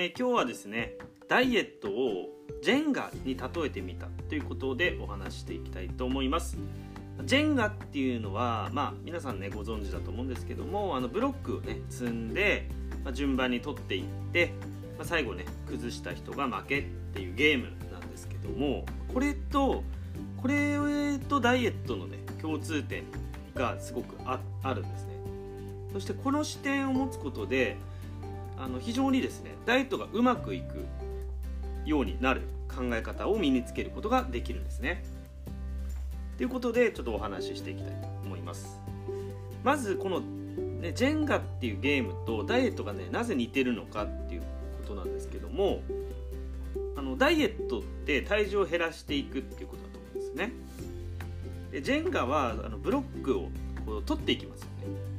えー、今日はですねダイエットをジェンガに例えてみたということでお話していきたいと思います。ジェンガっていうのはまあ皆さんねご存知だと思うんですけどもあのブロックをね積んで、まあ、順番に取っていって、まあ、最後ね崩した人が負けっていうゲームなんですけどもこれとこれとダイエットのね共通点がすごくああるんですね。そしてこの視点を持つことであの非常にですねダイエットがうまくいくようになる考え方を身につけることができるんですね。ということでちょっとお話ししていきたいと思います。まずこの、ね、ジェンガっていうゲームとダイエットがねなぜ似てるのかっていうことなんですけどもあのダイエットって体重を減らしていくっていうことだと思うんですね。でジェンガはあのブロックをこう取っていきますよね。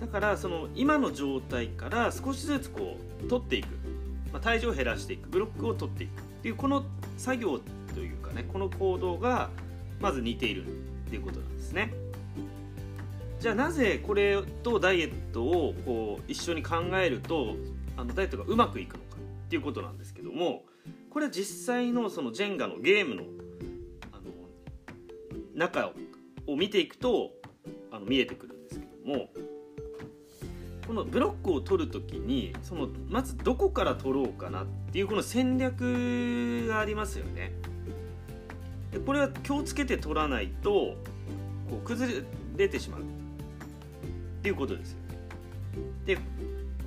だからその今の状態から少しずつこう取っていく、まあ、体重を減らしていく。ブロックを取っていくっていうこの作業というかねこの行動がまず似ているっていうことなんですね。じゃあなぜこれとダイエットをこう一緒に考えるとあのダイエットがうまくいくのかっていうことなんですけどもこれは実際のそのジェンガのゲームのあの中を見ていくとあの見えてくるんですけどもこのブロックを取る時にそのまずどこから取ろうかなっていうこの戦略がありますよね。でこれは気をつけて取らないとこう崩れてしまうっていうことですよね。で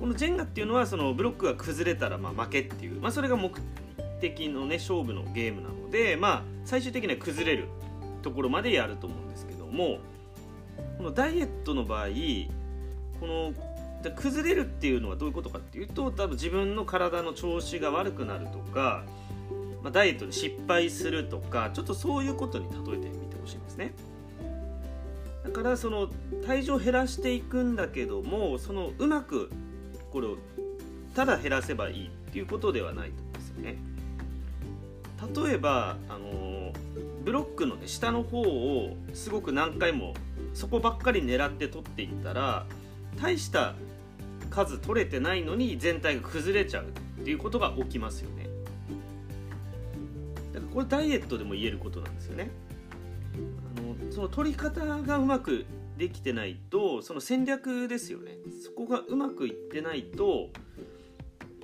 このジェンガっていうのはそのブロックが崩れたらま負けっていう、まあ、それが目的のね勝負のゲームなので、まあ、最終的には崩れるところまでやると思うんですけどもこのダイエットの場合こので崩れるっていうのはどういうことかっていうと多分自分の体の調子が悪くなるとか、まあ、ダイエットで失敗するとかちょっとそういうことに例えてみてほしいんですね。だからその体重を減らしていくんだけどもそのうまくこれをただ減らせばいいっていうことではないと思うんですよね。例えばあのブロックの、ね、下の方をすごく何回もそこばっかり狙って取っていったら大した数取れてないのに全体が崩れちゃうっていうことが起きますよね。だからこれダイエットでも言えることなんですよね。あのその取り方がうまくできてないとその戦略ですよね。そこがうまくいってないと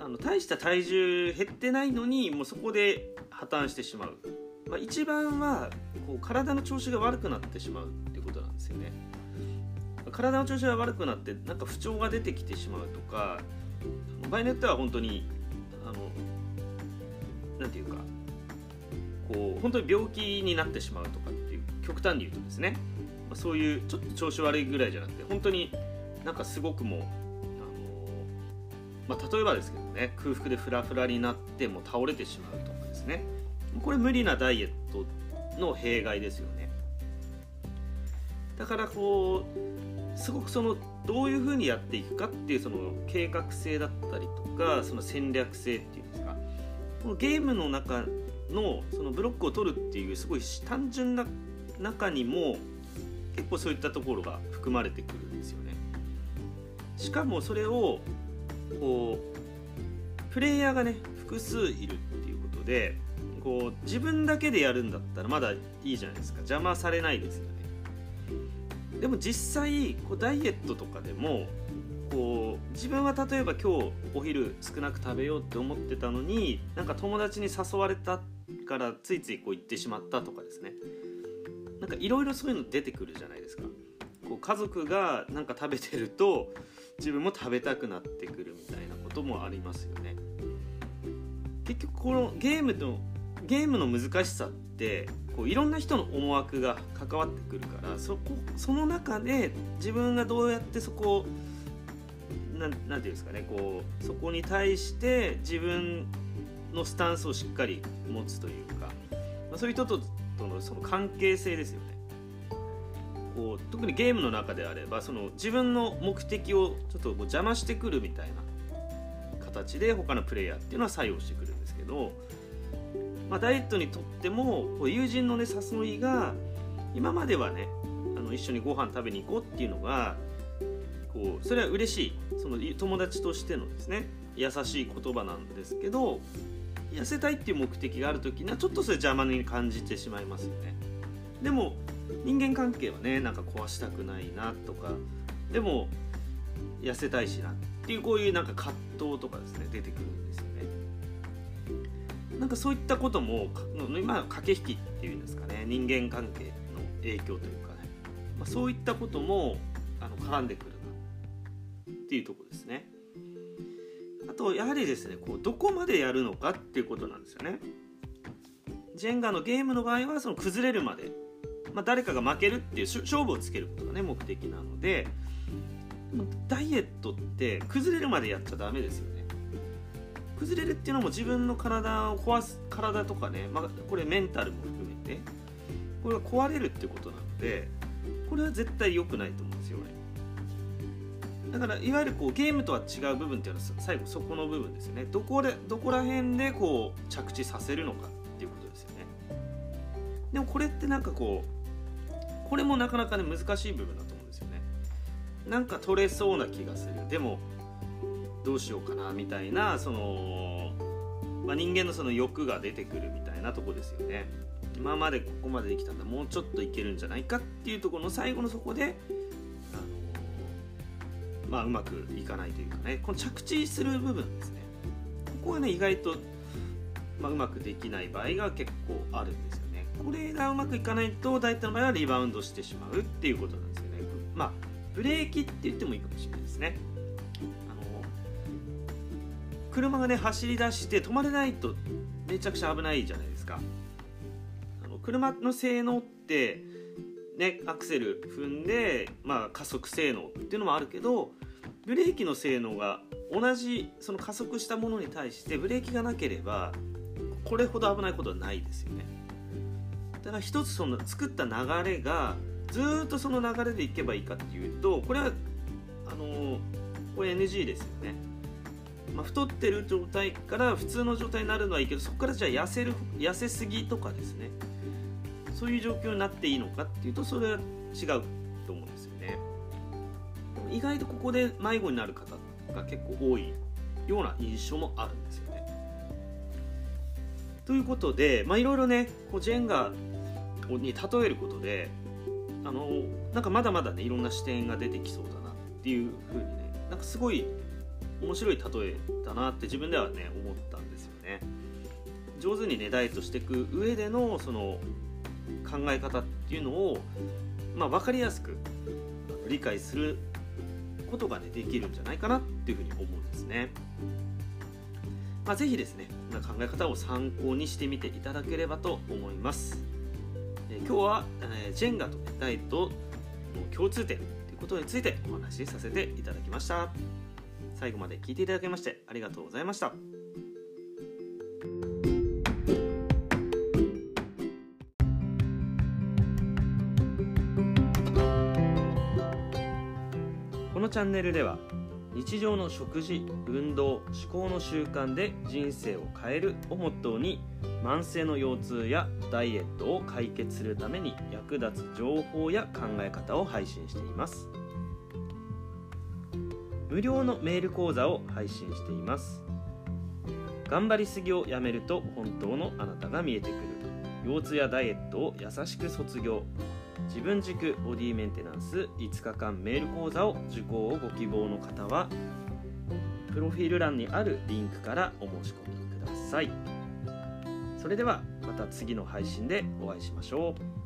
あの大した体重減ってないのにもうそこで破綻してしまう、まあ、一番はこう体の調子が悪くなってしまうっていうことなんですよね。体の調子が悪くなってなんか不調が出てきてしまうとか場合によっては本当にあのなんていうかこう本当に病気になってしまうとかっていう極端に言うとですね、そういうちょっと調子悪いぐらいじゃなくて本当になんかすごくもうあの、まあ、例えばですけどね空腹でフラフラになっても倒れてしまうとかですね。これ無理なダイエットの弊害ですよね。だからこうすごくそのどういうふうにやっていくかっていうその計画性だったりとかその戦略性っていうんですかこのゲームの中のそのブロックを取るっていうすごい単純な中にも結構そういったところが含まれてくるんですよね。しかもそれをこうプレイヤーがね複数いるっていうことでこう自分だけでやるんだったらまだいいじゃないですか邪魔されないですよね。でも実際こうダイエットとかでもこう自分は例えば今日お昼少なく食べようって思ってたのになんか友達に誘われたからついついこう行ってしまったとかですね。なんかいろいろそういうの出てくるじゃないですか。こう家族がなんか食べてると自分も食べたくなってくるみたいなこともありますよね。結局このゲームのゲームの難しさってこういろんな人の思惑が関わってくるからそこその中で自分がどうやってそこを何て言うんですかねこうそこに対して自分のスタンスをしっかり持つというか、まあ、そういう人ととのその関係性ですよね。こう特にゲームの中であればその自分の目的をちょっとこう邪魔してくるみたいな形で他のプレイヤーっていうのは作用してくるんですけどまあ、ダイエットにとっても友人のね誘いが今まではねあの一緒にご飯食べに行こうっていうのがこうそれは嬉しい。その友達としてのですね優しい言葉なんですけど痩せたいっていう目的がある時にはちょっとそれ邪魔に感じてしまいますよね。でも人間関係はねなんか壊したくないなとかでも痩せたいしなっていうこういうなんか葛藤とかですね出てくるんですよ。なんかそういったことも今駆け引きっていうんですかね。人間関係の影響というかね、まあ、そういったこともあの絡んでくるなっていうとこですね。あとやはりですねこうどこまでやるのかっていうことなんですよね。ジェンガのゲームの場合はその崩れるまで、まあ、誰かが負けるっていう勝負をつけることがね目的なのでダイエットって崩れるまでやっちゃダメですよね。崩れるっていうのも自分の体を壊す体とかね、まあ、これメンタルも含めてこれが壊れるってことなのでこれは絶対良くないと思うんですよねだからいわゆるこうゲームとは違う部分っていうのは最後そこの部分ですよね。どこでどこら辺でこう着地させるのかっていうことですよね。でもこれってなんかこうこれもなかなかね難しい部分だと思うんですよね。なんか取れそうな気がする。でもどうしようかなみたいなその、まあ、人間のその欲が出てくるみたいなとこですよね。今までここまでできたんだもうちょっといけるんじゃないかっていうところの最後のそこでまあ、うまくいかないというかね。この着地する部分ですね。ここはね意外と、まあ、うまくできない場合が結構あるんですよね。これがうまくいかないと大体の場合はリバウンドしてしまうっていうことなんですよね。まあブレーキって言ってもいいかもしれないですね。車がね走り出して止まれないとめちゃくちゃ危ないじゃないですか。あの車の性能ってね、アクセル踏んで、まあ、加速性能っていうのもあるけどブレーキの性能が同じその加速したものに対してブレーキがなければこれほど危ないことはないですよね。だから一つその作った流れがずっとその流れでいけばいいかっていうとこれはあのこれ NG ですよね、まあ、太ってる状態から普通の状態になるのはいいけどそこからじゃあ痩せる痩せすぎとかですね。そういう状況になっていいのかっていうとそれは違うと思うんですよね。意外とここで迷子になる方が結構多いような印象もあるんですよね。ということでいろいろねこうジェンガに例えることであのなんかまだまだねいろんな視点が出てきそうだなっていうふうにねなんかすごい面白い例えだなって自分ではね思ったんですよね上手にねダイエットしていく上でのその考え方っていうのを、まあ、分かりやすく理解することが、ね、できるんじゃないかなっていうふうに思うんですね。まあ、ぜですねこんな考え方を参考にしてみていただければと思います。え今日は、え、ジェンガと、ダイエットの共通点ということについてお話しさせていただきました。最後まで聞いていただきましてありがとうございました。このチャンネルでは日常の食事運動思考の習慣で人生を変えるをモットーに慢性の腰痛やダイエットを解決するために役立つ情報や考え方を配信しています無料のメール講座を配信しています。頑張りすぎをやめると本当のあなたが見えてくる。腰痛やダイエットを優しく卒業。自分軸ボディメンテナンス。5日間メール講座を受講をご希望の方はプロフィール欄にあるリンクからお申し込みください。それではまた次の配信でお会いしましょう。